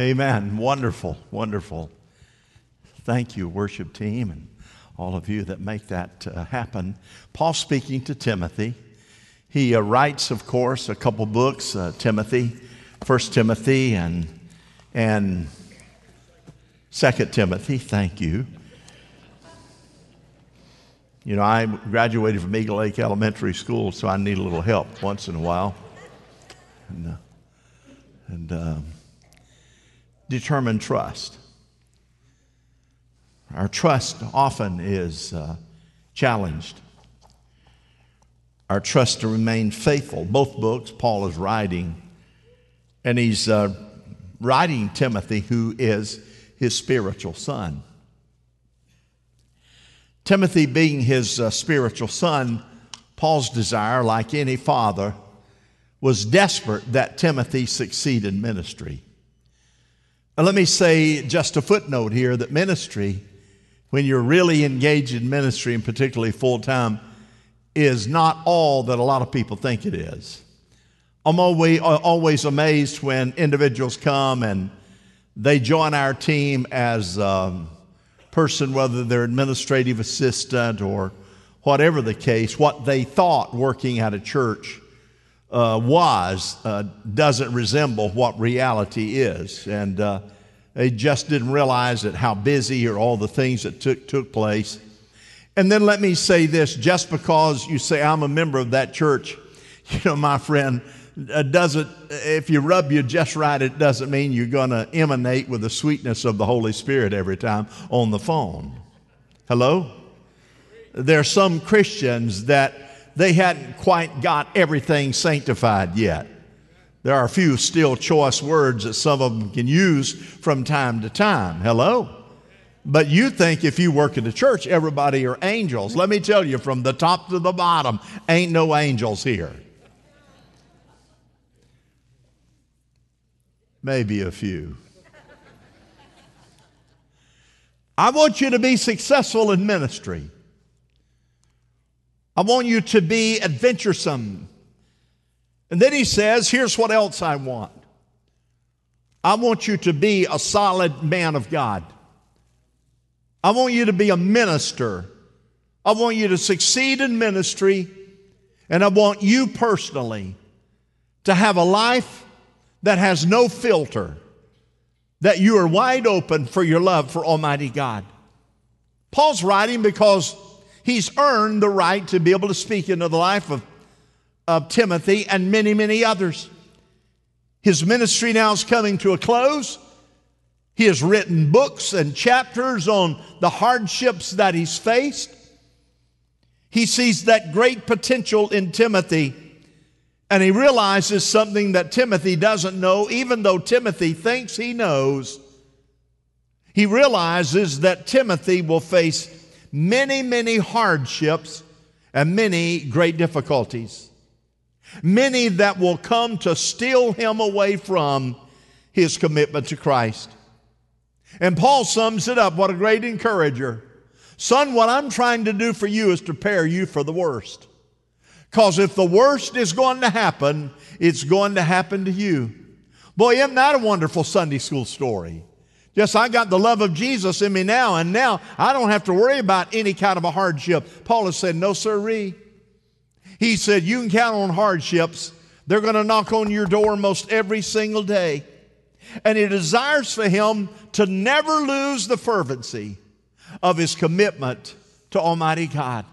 Amen. Wonderful, wonderful. Thank you, worship team, and all of you that make that uh, happen. Paul speaking to Timothy. He uh, writes, of course, a couple books, uh, Timothy, First Timothy, and and Second Timothy. Thank you. You know, I graduated from Eagle Lake Elementary School, so I need a little help once in a while. And, uh, and um, determined trust. Our trust often is uh, challenged. Our trust to remain faithful. Both books, Paul is writing, and he's uh, writing Timothy, who is his spiritual son. Timothy, being his uh, spiritual son, Paul's desire, like any father, was desperate that Timothy succeed in ministry. And let me say just a footnote here that ministry, when you're really engaged in ministry, and particularly full time, is not all that a lot of people think it is. I'm always, always amazed when individuals come and they join our team as a um, person, whether they're administrative assistant or whatever the case, what they thought working at a church uh, was uh, doesn't resemble what reality is. And uh, they just didn't realize that how busy or all the things that took, took place. And then let me say this just because you say, I'm a member of that church, you know, my friend, uh, doesn't, if you rub you just right, it doesn't mean you're going to emanate with the sweetness of the Holy Spirit every time on the phone. Hello? There are some Christians that they hadn't quite got everything sanctified yet. There are a few still choice words that some of them can use from time to time. Hello? But you think if you work in the church, everybody are angels. Let me tell you, from the top to the bottom, ain't no angels here. Maybe a few. I want you to be successful in ministry. I want you to be adventuresome. And then he says, Here's what else I want I want you to be a solid man of God. I want you to be a minister. I want you to succeed in ministry. And I want you personally to have a life that has no filter, that you are wide open for your love for Almighty God. Paul's writing because he's earned the right to be able to speak into the life of, of Timothy and many, many others. His ministry now is coming to a close. He has written books and chapters on the hardships that he's faced. He sees that great potential in Timothy, and he realizes something that Timothy doesn't know, even though Timothy thinks he knows. He realizes that Timothy will face many, many hardships and many great difficulties. Many that will come to steal him away from his commitment to Christ. And Paul sums it up. What a great encourager. Son, what I'm trying to do for you is prepare you for the worst. Because if the worst is going to happen, it's going to happen to you. Boy, isn't that a wonderful Sunday school story? Yes, I got the love of Jesus in me now, and now I don't have to worry about any kind of a hardship. Paul has said, No, sirree. He said, You can count on hardships. They're going to knock on your door most every single day. And he desires for him to never lose the fervency of his commitment to Almighty God.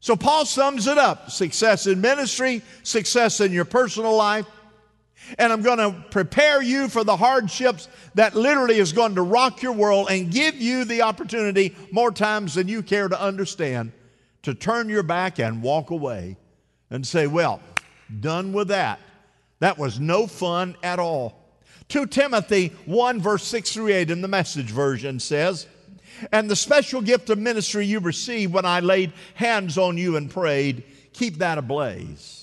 So Paul sums it up success in ministry, success in your personal life, and I'm going to prepare you for the hardships that literally is going to rock your world and give you the opportunity more times than you care to understand to turn your back and walk away and say, Well, done with that. That was no fun at all. 2 Timothy 1, verse 6 through 8 in the message version says, And the special gift of ministry you received when I laid hands on you and prayed, keep that ablaze.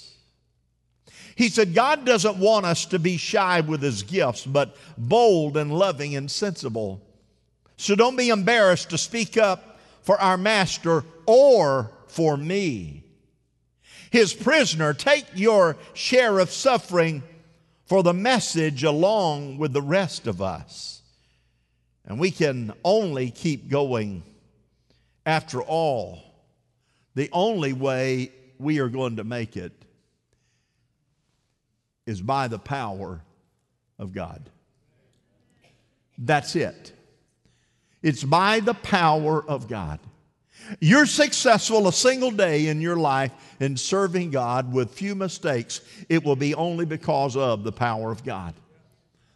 He said, God doesn't want us to be shy with his gifts, but bold and loving and sensible. So don't be embarrassed to speak up for our master or for me. His prisoner, take your share of suffering for the message along with the rest of us. And we can only keep going. After all, the only way we are going to make it is by the power of God. That's it. It's by the power of God. You're successful a single day in your life in serving God with few mistakes. It will be only because of the power of God.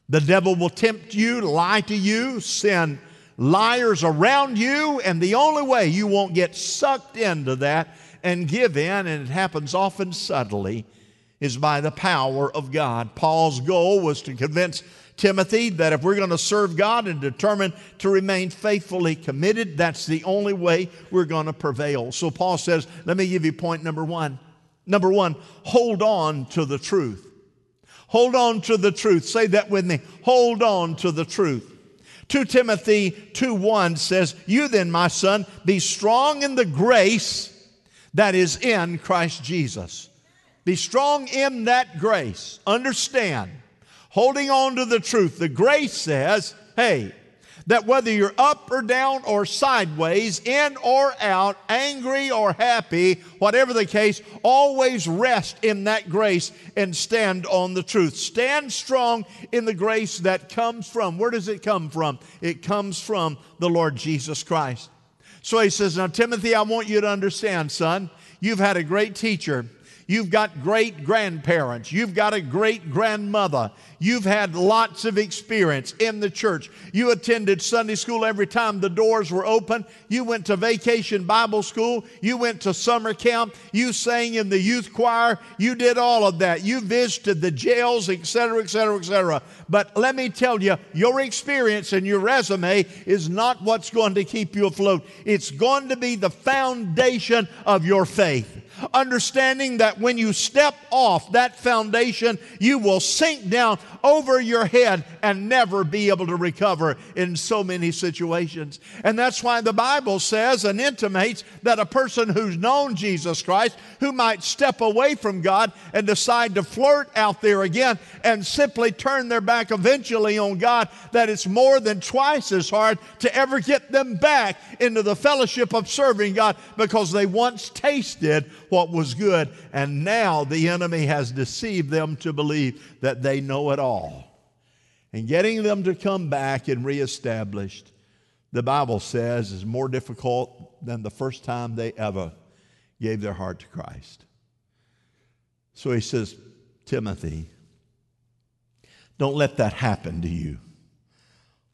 The devil will tempt you, lie to you, send liars around you, and the only way you won't get sucked into that and give in, and it happens often subtly, is by the power of God. Paul's goal was to convince Timothy that if we're going to serve God and determine to remain faithfully committed, that's the only way we're going to prevail. So Paul says, let me give you point number one. Number one, hold on to the truth. Hold on to the truth. Say that with me. Hold on to the truth. 2 Timothy 2 1 says, You then, my son, be strong in the grace that is in Christ Jesus. Be strong in that grace. Understand holding on to the truth. The grace says, hey, that whether you're up or down or sideways, in or out, angry or happy, whatever the case, always rest in that grace and stand on the truth. Stand strong in the grace that comes from. Where does it come from? It comes from the Lord Jesus Christ. So he says, Now, Timothy, I want you to understand, son, you've had a great teacher. You've got great grandparents. You've got a great grandmother. You've had lots of experience in the church. You attended Sunday school every time the doors were open. You went to vacation Bible school. You went to summer camp. You sang in the youth choir. You did all of that. You visited the jails, etc., etc., etc. But let me tell you, your experience and your resume is not what's going to keep you afloat. It's going to be the foundation of your faith understanding that when you step off that foundation, you will sink down over your head and never be able to recover in so many situations. And that's why the Bible says and intimates that a person who's known Jesus Christ, who might step away from God and decide to flirt out there again and simply turn their back eventually on God, that it's more than twice as hard to ever get them back into the fellowship of serving God because they once tasted what was good and now the enemy has deceived them to believe that they know it all. And getting them to come back and reestablished, the Bible says, is more difficult than the first time they ever gave their heart to Christ. So he says, Timothy, don't let that happen to you.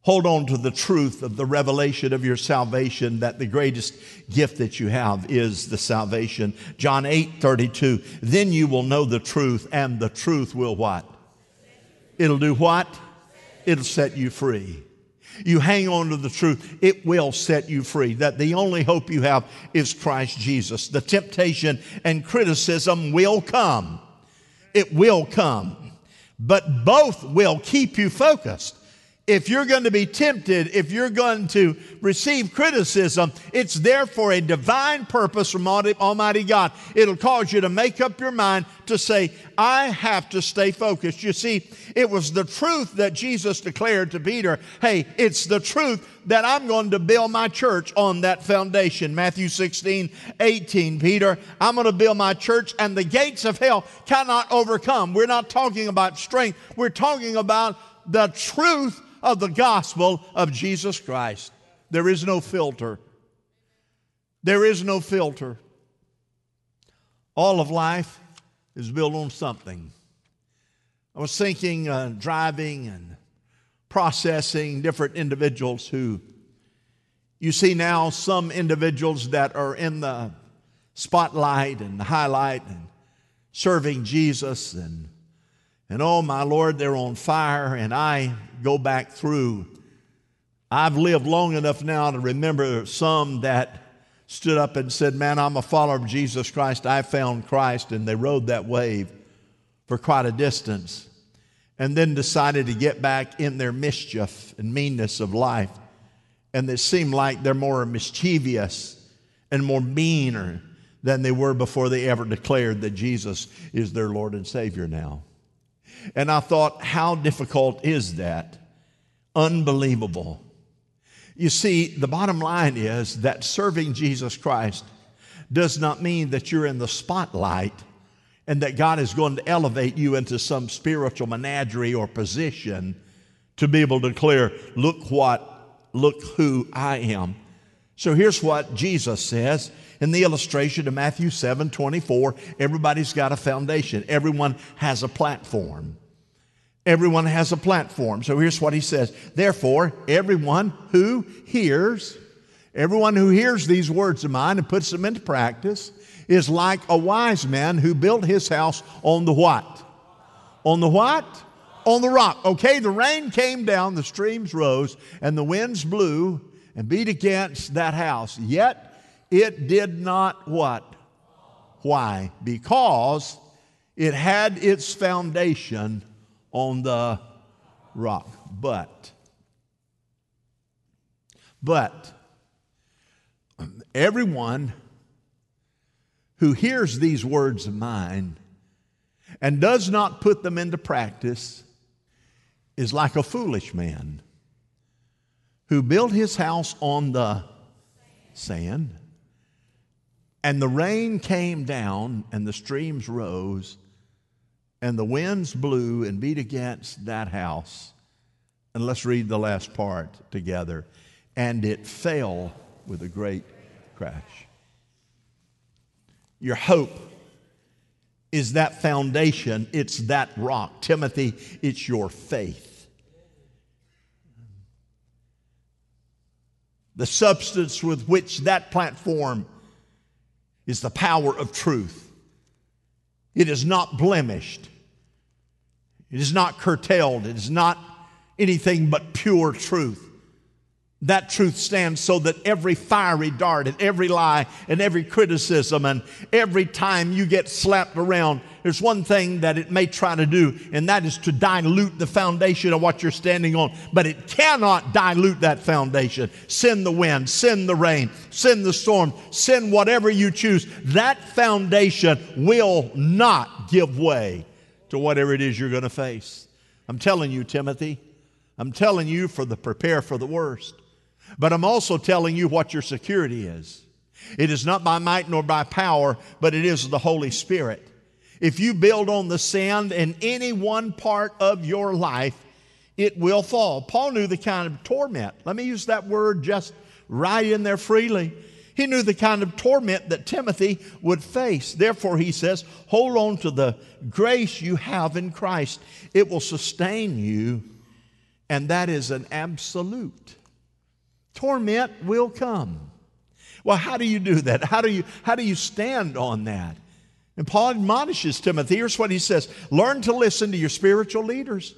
Hold on to the truth of the revelation of your salvation that the greatest gift that you have is the salvation. John 8 32. Then you will know the truth, and the truth will what? It'll do what? It'll set you free. You hang on to the truth, it will set you free. That the only hope you have is Christ Jesus. The temptation and criticism will come. It will come. But both will keep you focused if you're going to be tempted, if you're going to receive criticism, it's there for a divine purpose from Almighty God. It'll cause you to make up your mind to say, I have to stay focused. You see, it was the truth that Jesus declared to Peter hey, it's the truth that I'm going to build my church on that foundation. Matthew 16, 18. Peter, I'm going to build my church, and the gates of hell cannot overcome. We're not talking about strength, we're talking about the truth of the gospel of Jesus Christ. There is no filter. There is no filter. All of life is built on something. I was thinking, uh, driving and processing different individuals who you see now some individuals that are in the spotlight and the highlight and serving Jesus and and oh my Lord, they're on fire and I go back through. I've lived long enough now to remember some that stood up and said, Man, I'm a follower of Jesus Christ. I found Christ. And they rode that wave for quite a distance and then decided to get back in their mischief and meanness of life. And it seemed like they're more mischievous and more meaner than they were before they ever declared that Jesus is their Lord and Savior now. And I thought, how difficult is that? Unbelievable. You see, the bottom line is that serving Jesus Christ does not mean that you're in the spotlight and that God is going to elevate you into some spiritual menagerie or position to be able to declare, look what, look who I am. So here's what Jesus says in the illustration of Matthew 7 24. Everybody's got a foundation, everyone has a platform. Everyone has a platform. So here's what he says Therefore, everyone who hears, everyone who hears these words of mine and puts them into practice is like a wise man who built his house on the what? On the what? On the rock. Okay, the rain came down, the streams rose, and the winds blew and beat against that house. Yet it did not what? Why? Because it had its foundation on the rock. But, but, everyone who hears these words of mine and does not put them into practice is like a foolish man who built his house on the sand, and the rain came down, and the streams rose, and the winds blew and beat against that house. And let's read the last part together. And it fell with a great crash. Your hope is that foundation, it's that rock. Timothy, it's your faith. The substance with which that platform is the power of truth. It is not blemished. It is not curtailed. It is not anything but pure truth. That truth stands so that every fiery dart and every lie and every criticism and every time you get slapped around, there's one thing that it may try to do, and that is to dilute the foundation of what you're standing on. But it cannot dilute that foundation. Send the wind, send the rain, send the storm, send whatever you choose. That foundation will not give way to whatever it is you're going to face. I'm telling you, Timothy, I'm telling you for the prepare for the worst. But I'm also telling you what your security is. It is not by might nor by power, but it is the Holy Spirit. If you build on the sand in any one part of your life, it will fall. Paul knew the kind of torment. Let me use that word just right in there freely. He knew the kind of torment that Timothy would face. Therefore, he says, hold on to the grace you have in Christ. It will sustain you, and that is an absolute. Torment will come. Well, how do you do that? How do you, how do you stand on that? And Paul admonishes Timothy. Here's what he says Learn to listen to your spiritual leaders.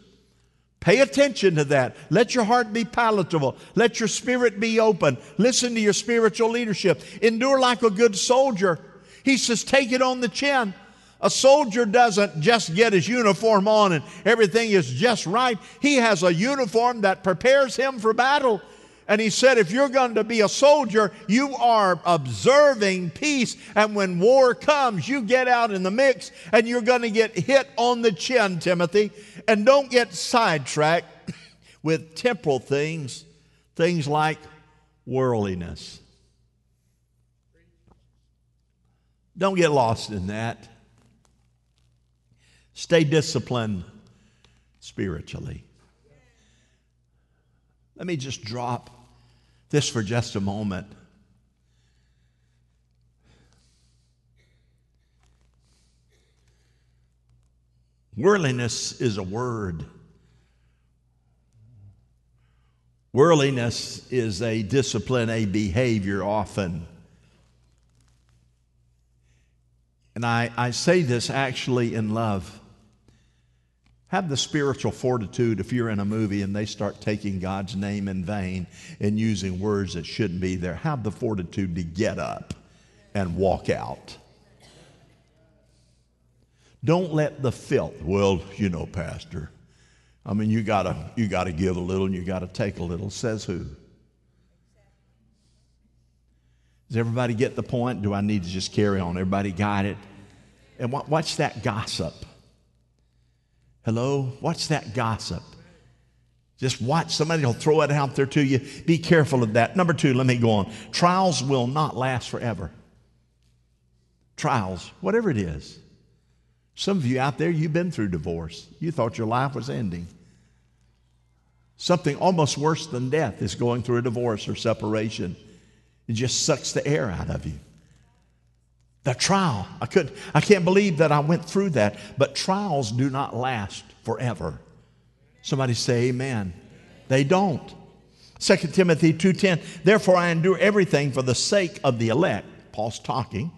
Pay attention to that. Let your heart be palatable. Let your spirit be open. Listen to your spiritual leadership. Endure like a good soldier. He says, take it on the chin. A soldier doesn't just get his uniform on and everything is just right. He has a uniform that prepares him for battle. And he said, if you're going to be a soldier, you are observing peace. And when war comes, you get out in the mix and you're going to get hit on the chin, Timothy. And don't get sidetracked with temporal things, things like worldliness. Don't get lost in that. Stay disciplined spiritually. Let me just drop this for just a moment. Worldliness is a word. Worldliness is a discipline, a behavior often. And I, I say this actually in love. Have the spiritual fortitude if you're in a movie and they start taking God's name in vain and using words that shouldn't be there. Have the fortitude to get up and walk out. Don't let the filth, well, you know, Pastor. I mean, you gotta you gotta give a little and you gotta take a little. Says who? Does everybody get the point? Do I need to just carry on? Everybody got it? And watch that gossip. Hello? Watch that gossip. Just watch. Somebody will throw it out there to you. Be careful of that. Number two, let me go on. Trials will not last forever. Trials, whatever it is. Some of you out there, you've been through divorce. You thought your life was ending. Something almost worse than death is going through a divorce or separation. It just sucks the air out of you. The trial, I couldn't, I can't believe that I went through that, but trials do not last forever. Somebody say amen. They don't. 2 Timothy 2:10 Therefore I endure everything for the sake of the elect. Paul's talking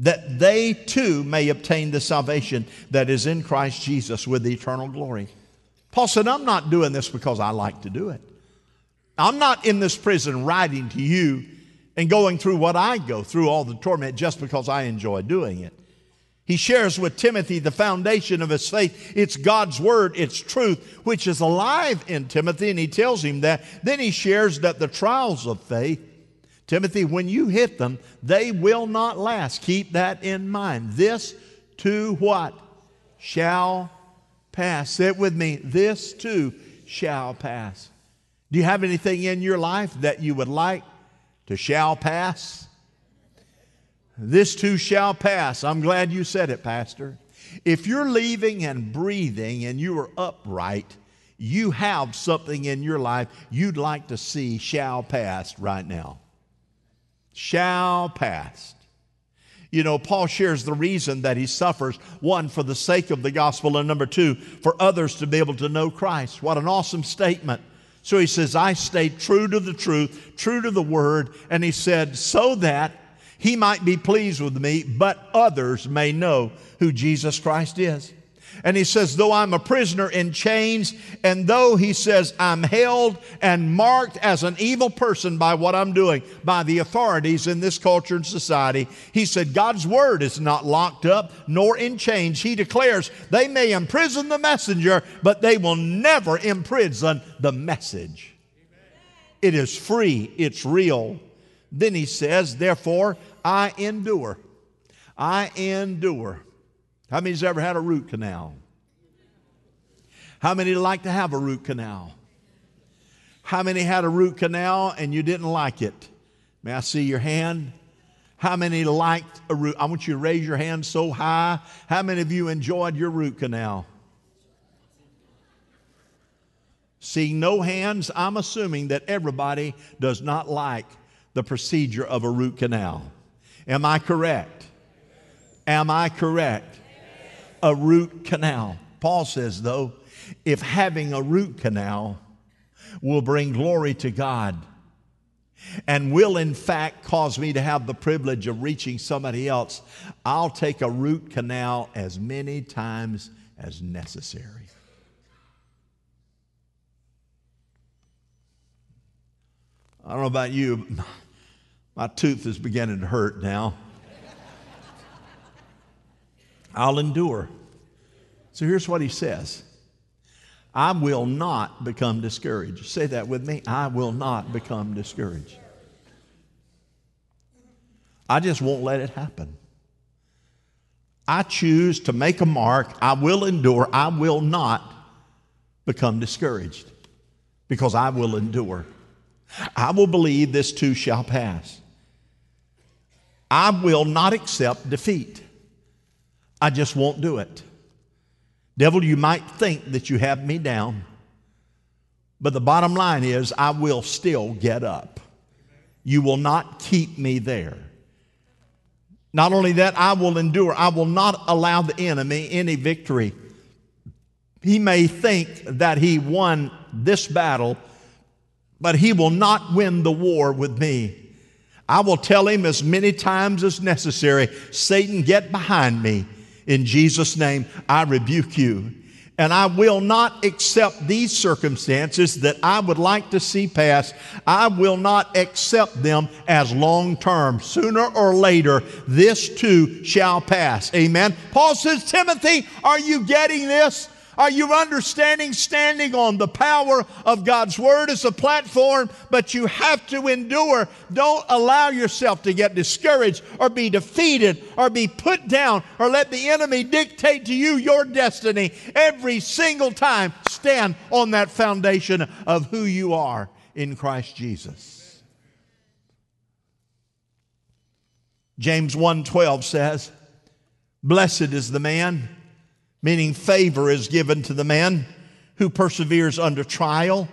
that they too may obtain the salvation that is in Christ Jesus with eternal glory. Paul said, I'm not doing this because I like to do it. I'm not in this prison writing to you and going through what I go through, all the torment, just because I enjoy doing it. He shares with Timothy the foundation of his faith. It's God's word, it's truth, which is alive in Timothy, and he tells him that. Then he shares that the trials of faith Timothy, when you hit them, they will not last. Keep that in mind. This too what? Shall pass. Say it with me. This too shall pass. Do you have anything in your life that you would like to shall pass? This too shall pass. I'm glad you said it, Pastor. If you're leaving and breathing and you are upright, you have something in your life you'd like to see shall pass right now shall pass. You know, Paul shares the reason that he suffers one, for the sake of the gospel, and number two, for others to be able to know Christ. What an awesome statement. So he says, I stayed true to the truth, true to the word, and he said, so that he might be pleased with me, but others may know who Jesus Christ is. And he says, though I'm a prisoner in chains, and though he says I'm held and marked as an evil person by what I'm doing, by the authorities in this culture and society, he said, God's word is not locked up nor in chains. He declares they may imprison the messenger, but they will never imprison the message. It is free, it's real. Then he says, therefore, I endure. I endure. How many's ever had a root canal? How many like to have a root canal? How many had a root canal and you didn't like it? May I see your hand? How many liked a root? I want you to raise your hand so high. How many of you enjoyed your root canal? Seeing no hands, I'm assuming that everybody does not like the procedure of a root canal. Am I correct? Am I correct? A root canal. Paul says, though, if having a root canal will bring glory to God and will in fact cause me to have the privilege of reaching somebody else, I'll take a root canal as many times as necessary. I don't know about you, my tooth is beginning to hurt now. I'll endure. So here's what he says I will not become discouraged. Say that with me. I will not become discouraged. I just won't let it happen. I choose to make a mark. I will endure. I will not become discouraged because I will endure. I will believe this too shall pass. I will not accept defeat. I just won't do it. Devil, you might think that you have me down, but the bottom line is I will still get up. You will not keep me there. Not only that, I will endure. I will not allow the enemy any victory. He may think that he won this battle, but he will not win the war with me. I will tell him as many times as necessary Satan, get behind me. In Jesus' name, I rebuke you. And I will not accept these circumstances that I would like to see pass. I will not accept them as long term. Sooner or later, this too shall pass. Amen. Paul says, Timothy, are you getting this? Are you understanding standing on the power of God's Word as a platform? But you have to endure. Don't allow yourself to get discouraged or be defeated or be put down or let the enemy dictate to you your destiny. Every single time, stand on that foundation of who you are in Christ Jesus. James 1:12 says, "Blessed is the man meaning favor is given to the man who perseveres under trial,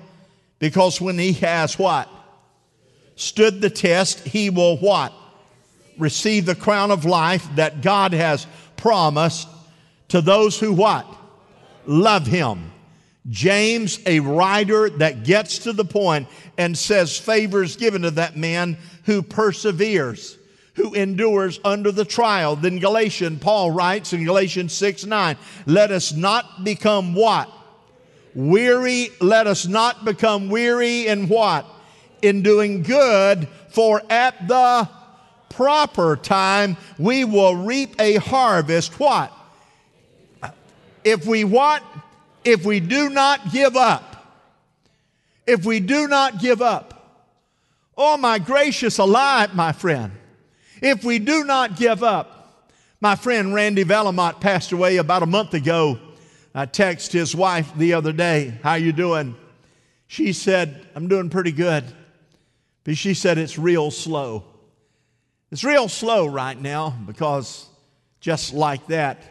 because when he has what? Stood the test, he will what? Receive the crown of life that God has promised to those who what? Love him. James, a writer that gets to the point and says favor is given to that man who perseveres who endures under the trial. Then Galatians, Paul writes in Galatians 6 9, let us not become what? Weary, let us not become weary in what? In doing good, for at the proper time we will reap a harvest. What? If we what? If we do not give up. If we do not give up. Oh, my gracious alive, my friend. If we do not give up, my friend Randy Velamont passed away about a month ago. I texted his wife the other day, "How you doing?" She said, "I'm doing pretty good." But she said it's real slow. It's real slow right now because just like that,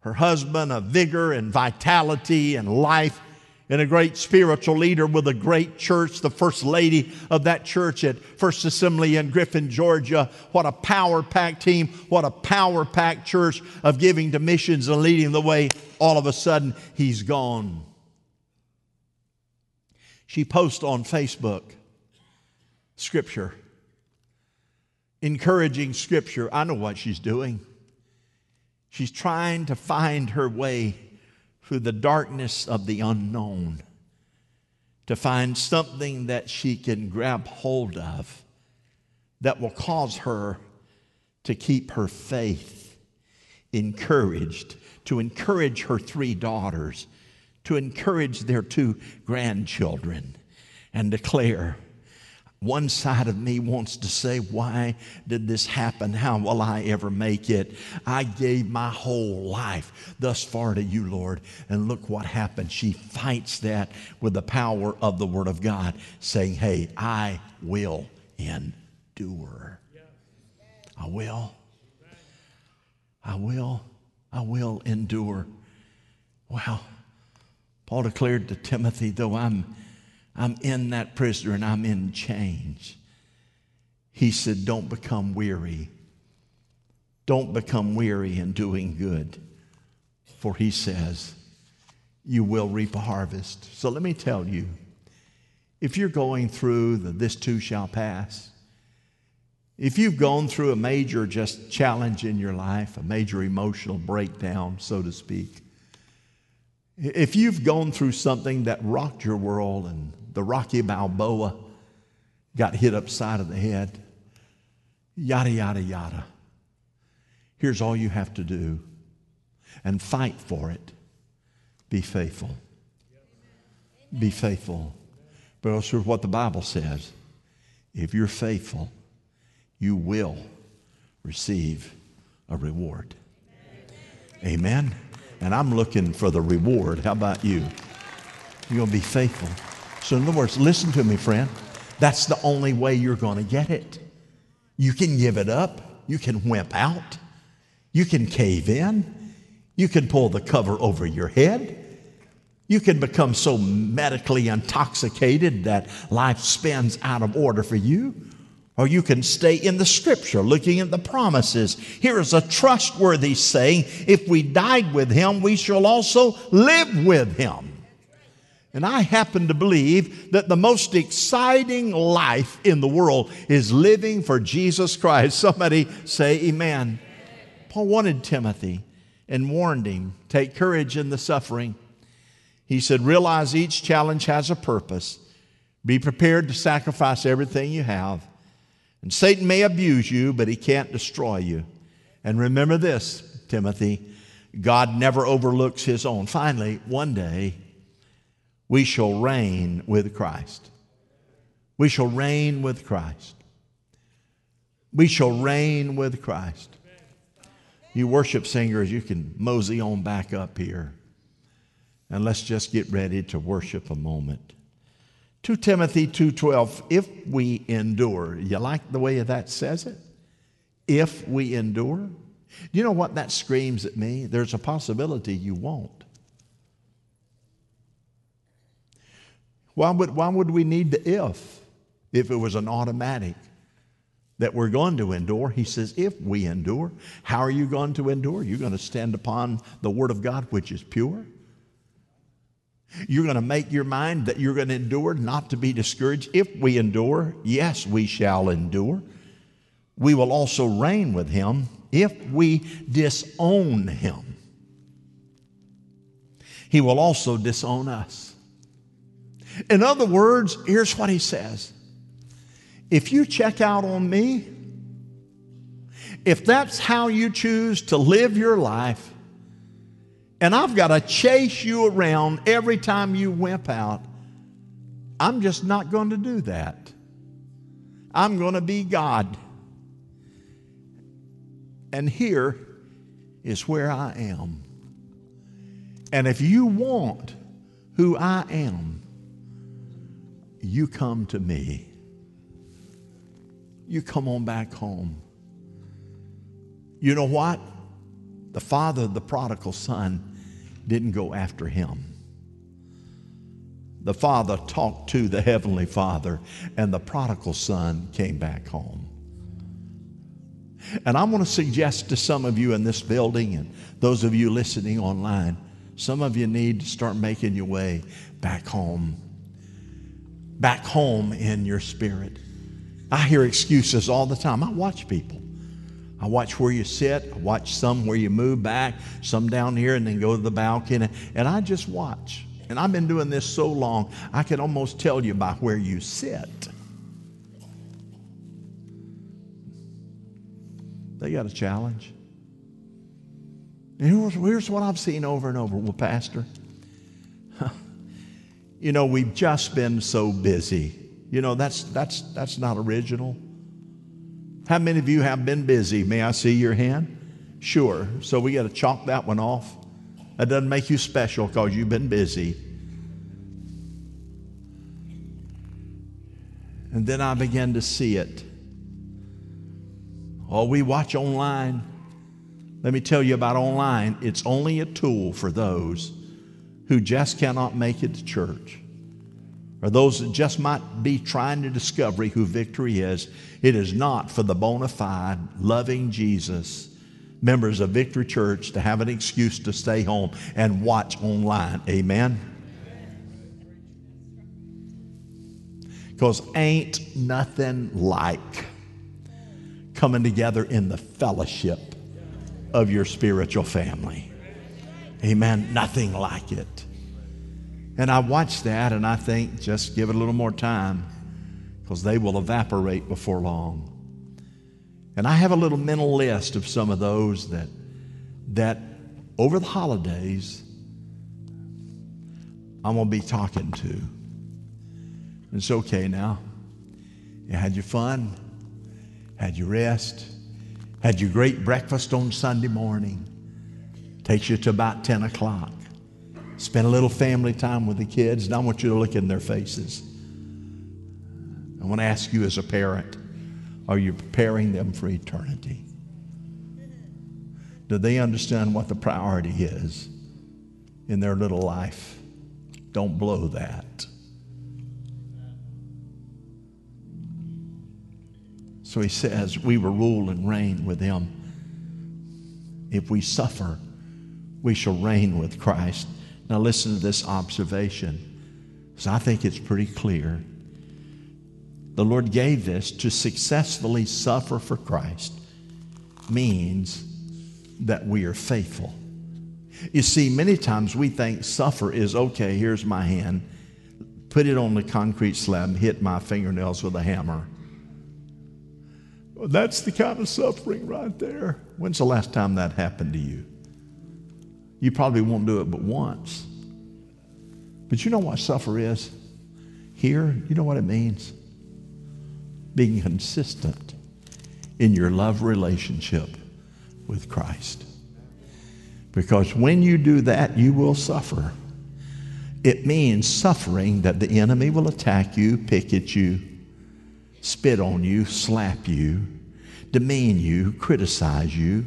her husband, a vigor and vitality and life and a great spiritual leader with a great church, the first lady of that church at First Assembly in Griffin, Georgia. What a power packed team, what a power packed church of giving to missions and leading the way. All of a sudden, he's gone. She posts on Facebook scripture, encouraging scripture. I know what she's doing. She's trying to find her way through the darkness of the unknown to find something that she can grab hold of that will cause her to keep her faith encouraged, to encourage her three daughters, to encourage their two grandchildren, and declare one side of me wants to say, Why did this happen? How will I ever make it? I gave my whole life thus far to you, Lord. And look what happened. She fights that with the power of the Word of God, saying, Hey, I will endure. I will. I will. I will endure. Wow. Paul declared to Timothy, though I'm I'm in that prisoner and I'm in chains. He said, Don't become weary. Don't become weary in doing good. For he says, You will reap a harvest. So let me tell you if you're going through the this too shall pass, if you've gone through a major just challenge in your life, a major emotional breakdown, so to speak, if you've gone through something that rocked your world and the Rocky Balboa got hit upside of the head, yada, yada, yada. Here's all you have to do and fight for it. Be faithful. Be faithful. But here's what the Bible says if you're faithful, you will receive a reward. Amen. And I'm looking for the reward. How about you? You're going to be faithful. So, in other words, listen to me, friend. That's the only way you're going to get it. You can give it up, you can wimp out, you can cave in, you can pull the cover over your head. You can become so medically intoxicated that life spins out of order for you. Or you can stay in the scripture looking at the promises. Here is a trustworthy saying if we died with him, we shall also live with him. And I happen to believe that the most exciting life in the world is living for Jesus Christ. Somebody say, Amen. Paul wanted Timothy and warned him take courage in the suffering. He said, Realize each challenge has a purpose. Be prepared to sacrifice everything you have. And Satan may abuse you, but he can't destroy you. And remember this, Timothy God never overlooks his own. Finally, one day, we shall reign with Christ. We shall reign with Christ. We shall reign with Christ. You worship singers, you can mosey on back up here. And let's just get ready to worship a moment. 2 Timothy 2:12 if we endure. You like the way that says it? If we endure. You know what that screams at me? There's a possibility you won't. Why would, why would we need the if if it was an automatic that we're going to endure? He says, if we endure. How are you going to endure? You're going to stand upon the Word of God, which is pure. You're going to make your mind that you're going to endure, not to be discouraged. If we endure, yes, we shall endure. We will also reign with him if we disown him. He will also disown us. In other words, here's what he says If you check out on me, if that's how you choose to live your life, and I've got to chase you around every time you wimp out, I'm just not going to do that. I'm going to be God. And here is where I am. And if you want who I am, you come to me. You come on back home. You know what? The father the prodigal son didn't go after him. The father talked to the heavenly father, and the prodigal son came back home. And I want to suggest to some of you in this building and those of you listening online, some of you need to start making your way back home. Back home in your spirit. I hear excuses all the time. I watch people. I watch where you sit. I watch some where you move back, some down here, and then go to the balcony. And I just watch. And I've been doing this so long, I can almost tell you by where you sit. They got a challenge. And here's, here's what I've seen over and over. Well, Pastor, you know, we've just been so busy. You know, that's, that's, that's not original. How many of you have been busy? May I see your hand? Sure. So we got to chalk that one off. That doesn't make you special because you've been busy. And then I began to see it. Oh, we watch online. Let me tell you about online. It's only a tool for those who just cannot make it to church or those that just might be trying to discover who victory is. It is not for the bona fide, loving Jesus members of Victory Church to have an excuse to stay home and watch online. Amen? Because ain't nothing like coming together in the fellowship of your spiritual family. Amen. Nothing like it. And I watch that and I think, just give it a little more time because they will evaporate before long. And I have a little mental list of some of those that, that over the holidays, I'm going to be talking to. It's okay now. You had your fun, had your rest, had your great breakfast on Sunday morning. Takes you to about 10 o'clock. Spend a little family time with the kids, and I want you to look in their faces. I want to ask you as a parent are you preparing them for eternity? Do they understand what the priority is in their little life? Don't blow that. So he says, We will rule and reign with him. If we suffer, we shall reign with Christ. Now, listen to this observation, because I think it's pretty clear. The Lord gave this to successfully suffer for Christ means that we are faithful. You see, many times we think suffer is okay, here's my hand, put it on the concrete slab, hit my fingernails with a hammer. Well, that's the kind of suffering right there. When's the last time that happened to you? You probably won't do it but once. But you know what suffer is? Here, you know what it means? Being consistent in your love relationship with Christ. Because when you do that, you will suffer. It means suffering that the enemy will attack you, pick at you, spit on you, slap you, demean you, criticize you.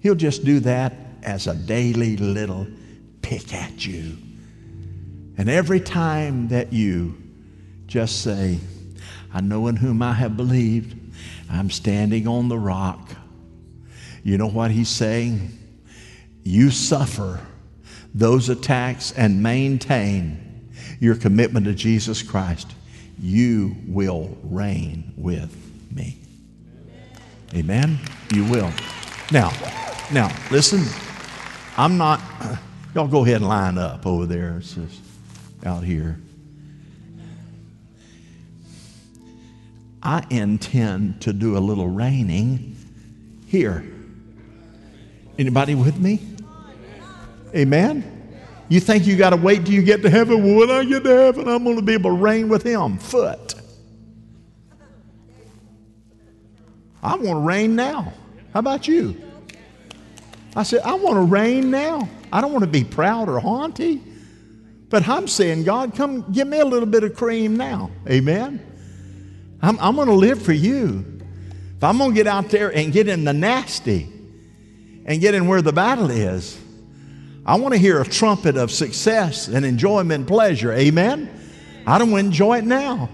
He'll just do that as a daily little pick at you. And every time that you just say, I know in whom I have believed, I'm standing on the rock. You know what he's saying? You suffer those attacks and maintain your commitment to Jesus Christ. You will reign with me. Amen? You will. Now, now, listen. I'm not, y'all go ahead and line up over there. It's just out here. I intend to do a little reigning here. Anybody with me? Amen? You think you got to wait till you get to heaven? When I get to heaven, I'm going to be able to reign with him. Foot. I want to reign now. How about you? I said, I want to reign now. I don't want to be proud or haughty. But I'm saying, God, come give me a little bit of cream now. Amen. I'm, I'm going to live for you. If I'm going to get out there and get in the nasty and get in where the battle is, I want to hear a trumpet of success and enjoyment and pleasure. Amen. I don't want to enjoy it now.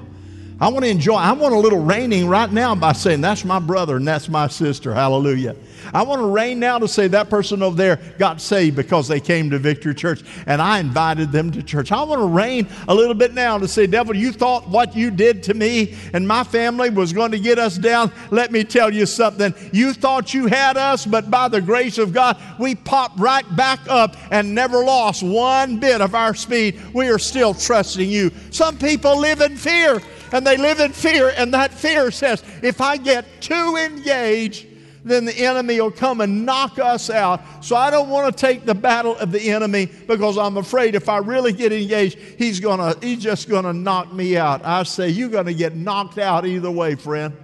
I want to enjoy, I want a little reigning right now by saying, That's my brother and that's my sister. Hallelujah. I want to reign now to say that person over there got saved because they came to Victory Church and I invited them to church. I want to reign a little bit now to say, Devil, you thought what you did to me and my family was going to get us down. Let me tell you something. You thought you had us, but by the grace of God, we popped right back up and never lost one bit of our speed. We are still trusting you. Some people live in fear and they live in fear, and that fear says, if I get too engaged, then the enemy will come and knock us out. So I don't want to take the battle of the enemy because I'm afraid if I really get engaged, he's gonna he's just gonna knock me out. I say you're gonna get knocked out either way, friend.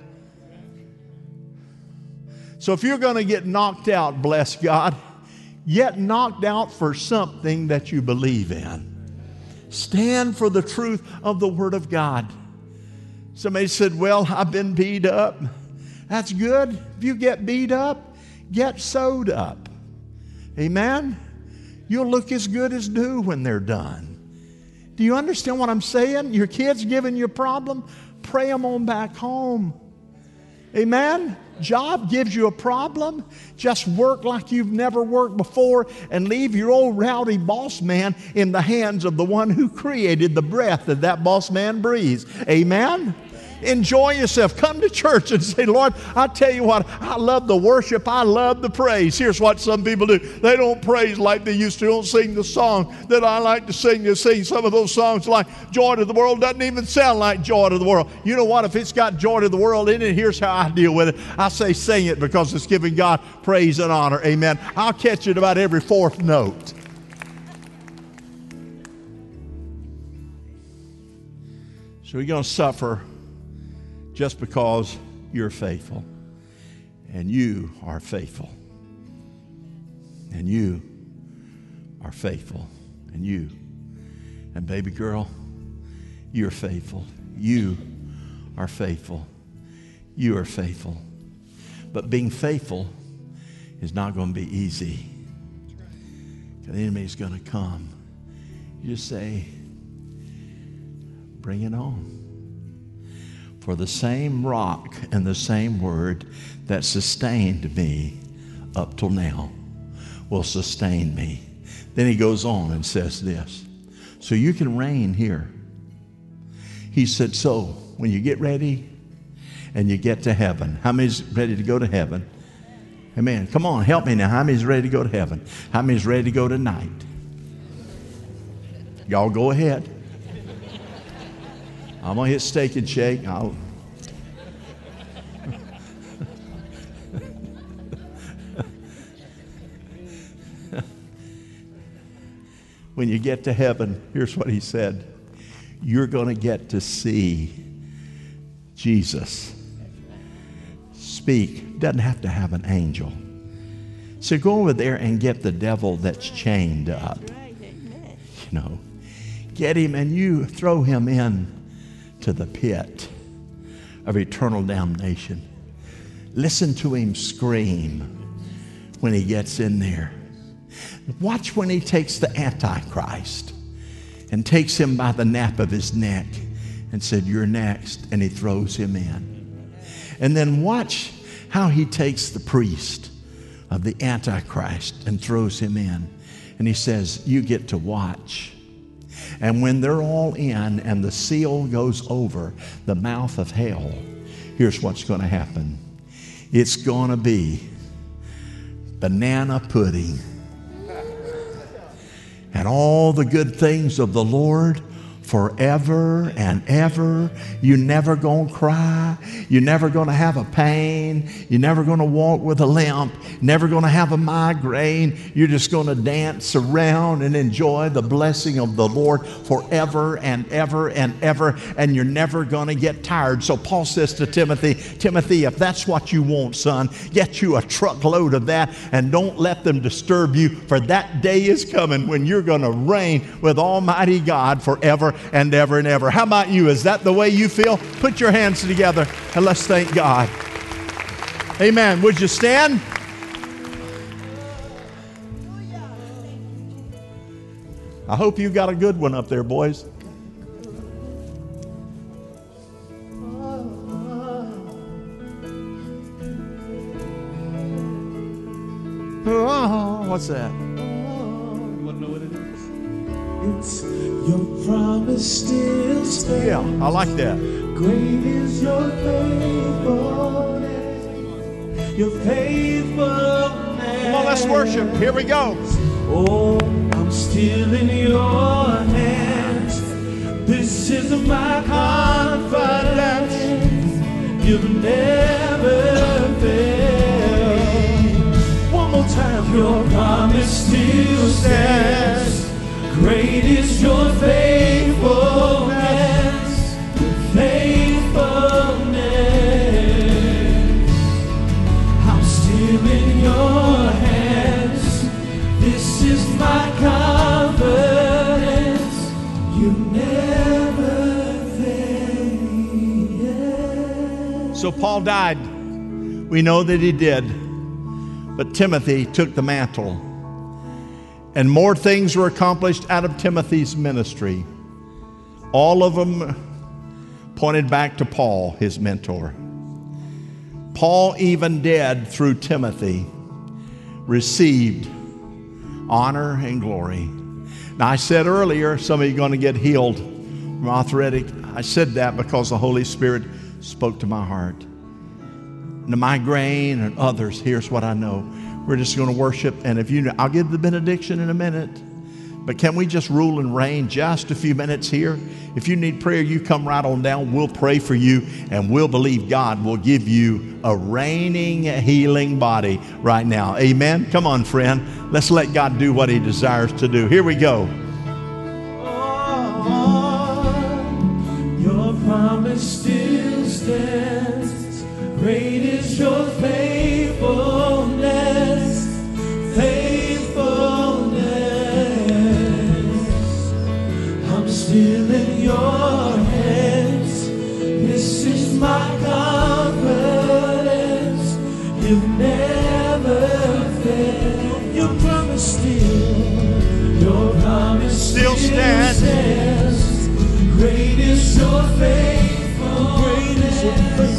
So if you're gonna get knocked out, bless God, get knocked out for something that you believe in. Stand for the truth of the Word of God. Somebody said, Well, I've been beat up. That's good. If you get beat up, get sewed up. Amen? You'll look as good as new when they're done. Do you understand what I'm saying? Your kids giving you a problem, pray them on back home. Amen? Job gives you a problem, just work like you've never worked before and leave your old rowdy boss man in the hands of the one who created the breath that that boss man breathes. Amen? Enjoy yourself. Come to church and say, Lord, I tell you what, I love the worship. I love the praise. Here's what some people do they don't praise like they used to, they don't sing the song that I like to sing. They sing some of those songs like Joy to the World doesn't even sound like Joy to the World. You know what? If it's got Joy to the World in it, here's how I deal with it. I say, sing it because it's giving God praise and honor. Amen. I'll catch it about every fourth note. So you're going to suffer just because you're faithful. And you are faithful. And you are faithful. And you. And baby girl, you're faithful. You are faithful. You are faithful. But being faithful is not going to be easy. The enemy is going to come. You just say, bring it on. For the same rock and the same word that sustained me up till now will sustain me. Then he goes on and says this So you can reign here. He said, So when you get ready and you get to heaven, how many's ready to go to heaven? Amen. Come on, help me now. How many's ready to go to heaven? How many's ready to go tonight? Y'all go ahead. I'm going to hit steak and shake. I'll when you get to heaven, here's what he said you're going to get to see Jesus speak. Doesn't have to have an angel. So go over there and get the devil that's chained up. You know, get him and you throw him in to the pit of eternal damnation. Listen to him scream when he gets in there. Watch when he takes the Antichrist and takes him by the nape of his neck and said, You're next. And he throws him in. And then watch how he takes the priest of the Antichrist and throws him in. And he says, You get to watch. And when they're all in and the seal goes over the mouth of hell, here's what's going to happen it's going to be banana pudding. And all the good things of the Lord forever and ever. You're never going to cry. You're never going to have a pain. You're never going to walk with a limp. Never going to have a migraine. You're just going to dance around and enjoy the blessing of the Lord forever and ever and ever. And you're never going to get tired. So Paul says to Timothy, Timothy, if that's what you want, son, get you a truckload of that and don't let them disturb you. For that day is coming when you're going to reign with Almighty God forever and ever and ever. How about you? Is that the way you feel? Put your hands together and let's thank God. Amen. Would you stand? I hope you got a good one up there, boys. Oh, what's that? It's your promise still stands. Yeah, I like that. Great is your faithfulness. Your faithfulness. Come on, let's worship. Here we go. Oh, I'm still in your hands. This is my confidence. You've never failed. One more time. Your promise still stands. Great is your. I'm still in your hands. This is my. You never fail. So Paul died. We know that he did. But Timothy took the mantle. And more things were accomplished out of Timothy's ministry. All of them pointed back to Paul, his mentor. Paul, even dead through Timothy, received honor and glory. Now, I said earlier, some of you are going to get healed from arthritic. I said that because the Holy Spirit spoke to my heart. And the migraine and others, here's what I know. We're just going to worship, and if you, I'll give the benediction in a minute. But can we just rule and reign just a few minutes here? If you need prayer, you come right on down. We'll pray for you, and we'll believe God will give you a reigning, healing body right now. Amen. Come on, friend. Let's let God do what He desires to do. Here we go. Your promise still stands. Great is your faithfulness. Still stands. stands. Great is your faithfulness. Great is your faithfulness.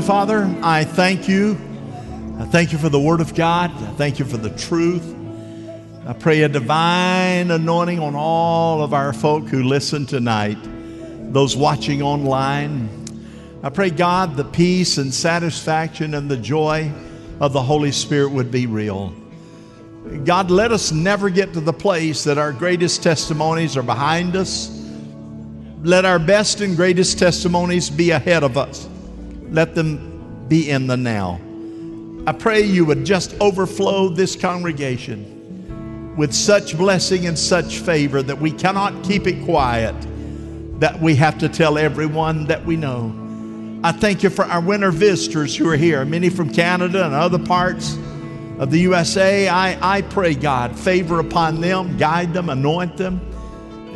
Heavenly Father, I thank you. I thank you for the Word of God. I thank you for the truth. I pray a divine anointing on all of our folk who listen tonight, those watching online. I pray, God, the peace and satisfaction and the joy of the Holy Spirit would be real. God, let us never get to the place that our greatest testimonies are behind us. Let our best and greatest testimonies be ahead of us. Let them be in the now. I pray you would just overflow this congregation with such blessing and such favor that we cannot keep it quiet, that we have to tell everyone that we know. I thank you for our winter visitors who are here, many from Canada and other parts of the USA. I, I pray, God, favor upon them, guide them, anoint them.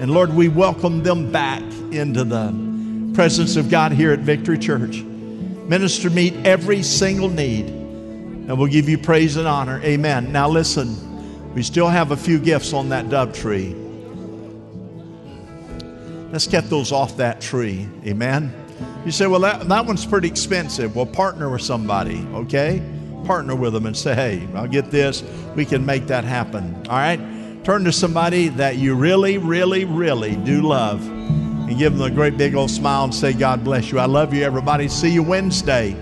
And Lord, we welcome them back into the presence of God here at Victory Church. Minister, meet every single need, and we'll give you praise and honor. Amen. Now, listen, we still have a few gifts on that dove tree. Let's get those off that tree. Amen. You say, well, that, that one's pretty expensive. Well, partner with somebody, okay? Partner with them and say, hey, I'll get this. We can make that happen. All right? Turn to somebody that you really, really, really do love and give them a great big old smile and say, God bless you. I love you, everybody. See you Wednesday.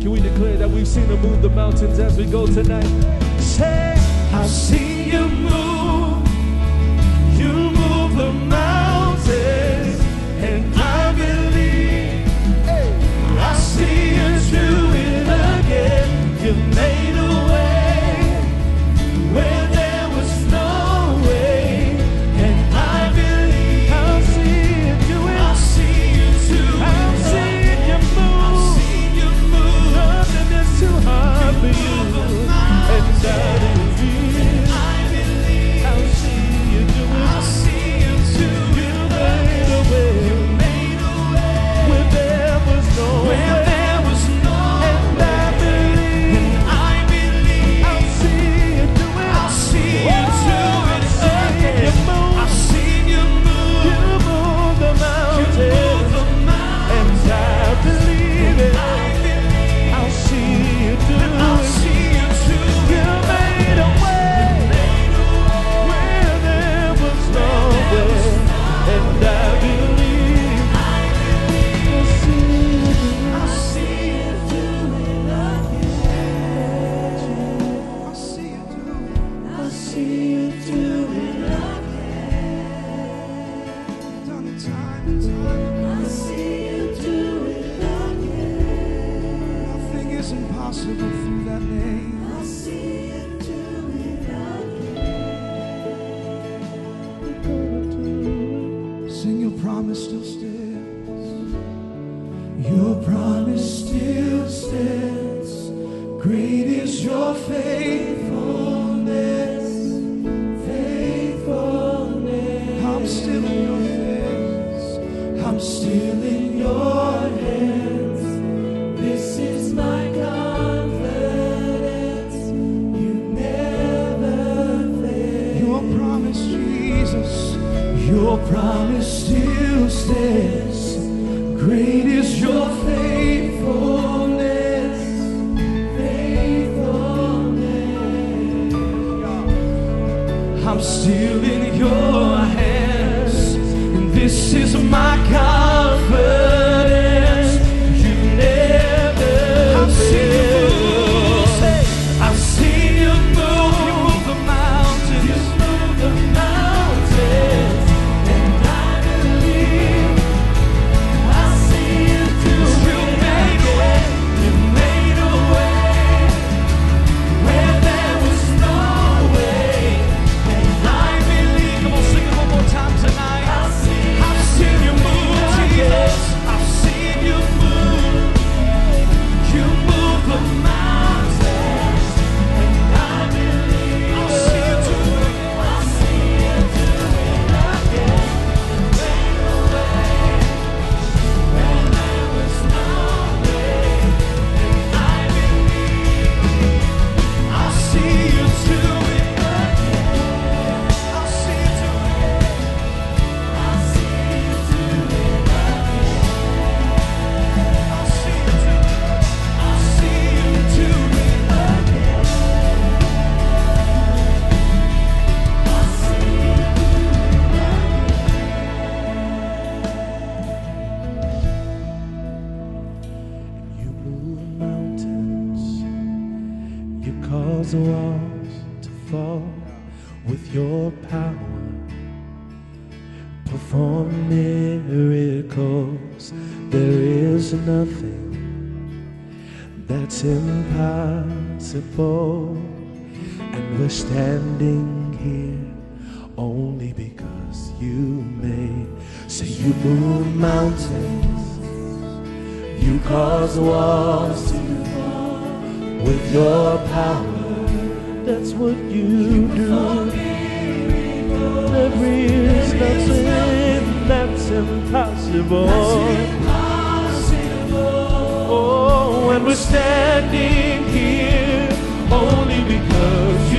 Can we declare that we've seen him move the mountains as we go tonight? Say, I've seen you move. You move the mountains. And I believe I see you do it again. You made And cause walls to fall with your power. That's what you do. There is nothing that's impossible. Oh, and we're standing here only because.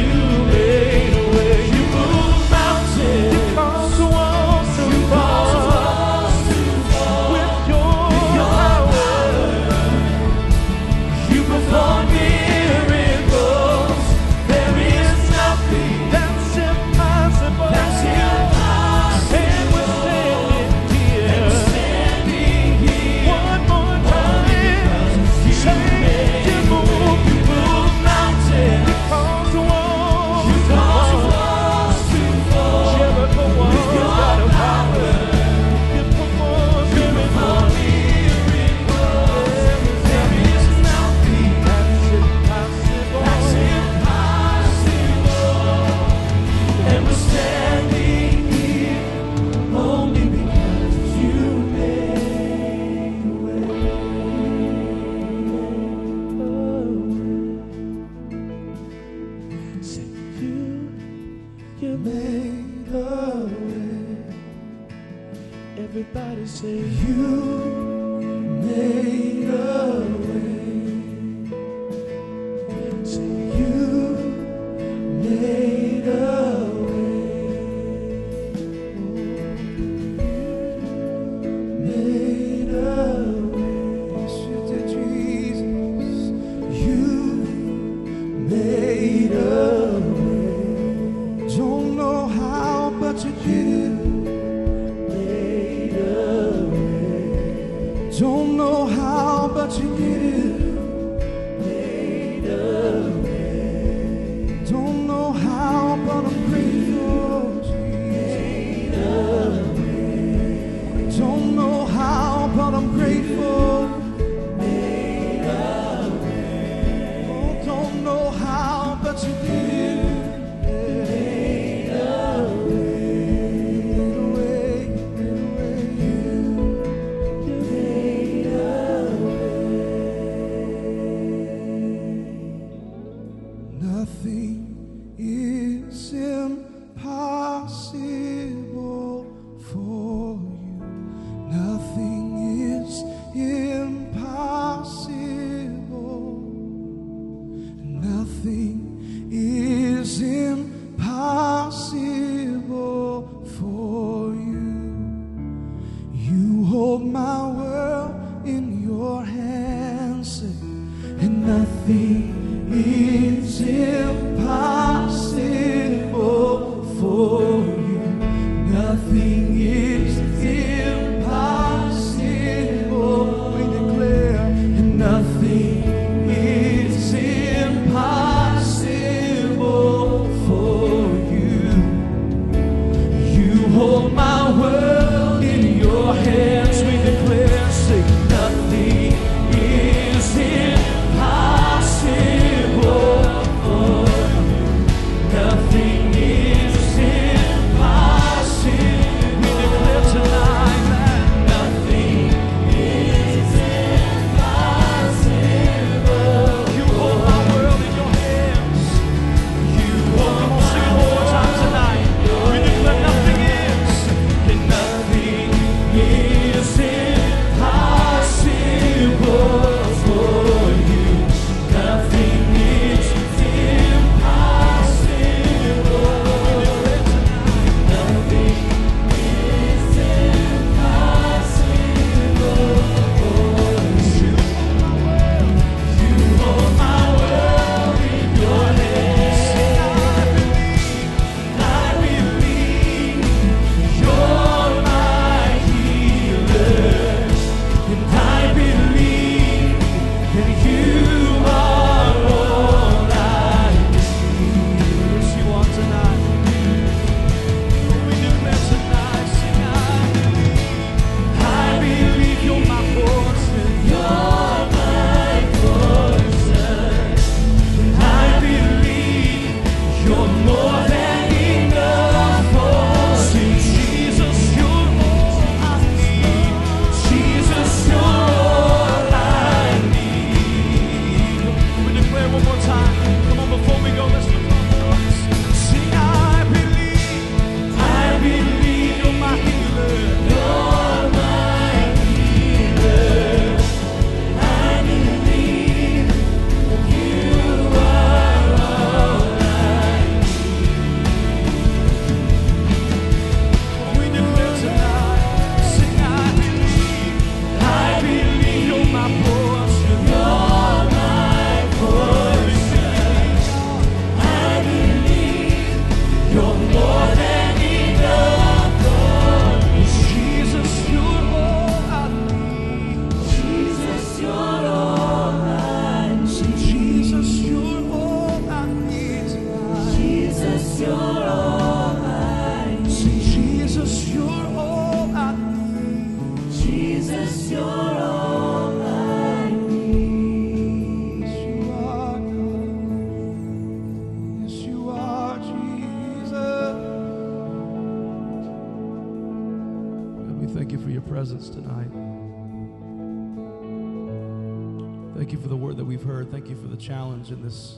In this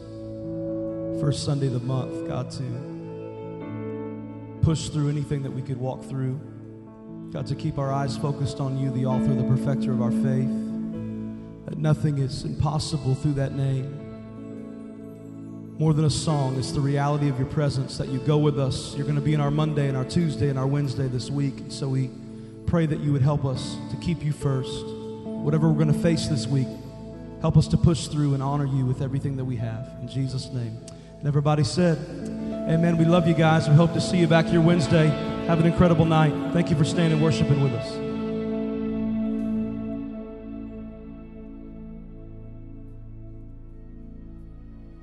first Sunday of the month, God, to push through anything that we could walk through. God, to keep our eyes focused on you, the author, the perfecter of our faith. That nothing is impossible through that name. More than a song, it's the reality of your presence that you go with us. You're going to be in our Monday and our Tuesday and our Wednesday this week. And so we pray that you would help us to keep you first. Whatever we're going to face this week, help us to push through and honor you with everything that we have. In Jesus' name. And everybody said, Amen. We love you guys. We hope to see you back here Wednesday. Have an incredible night. Thank you for staying and worshiping with us.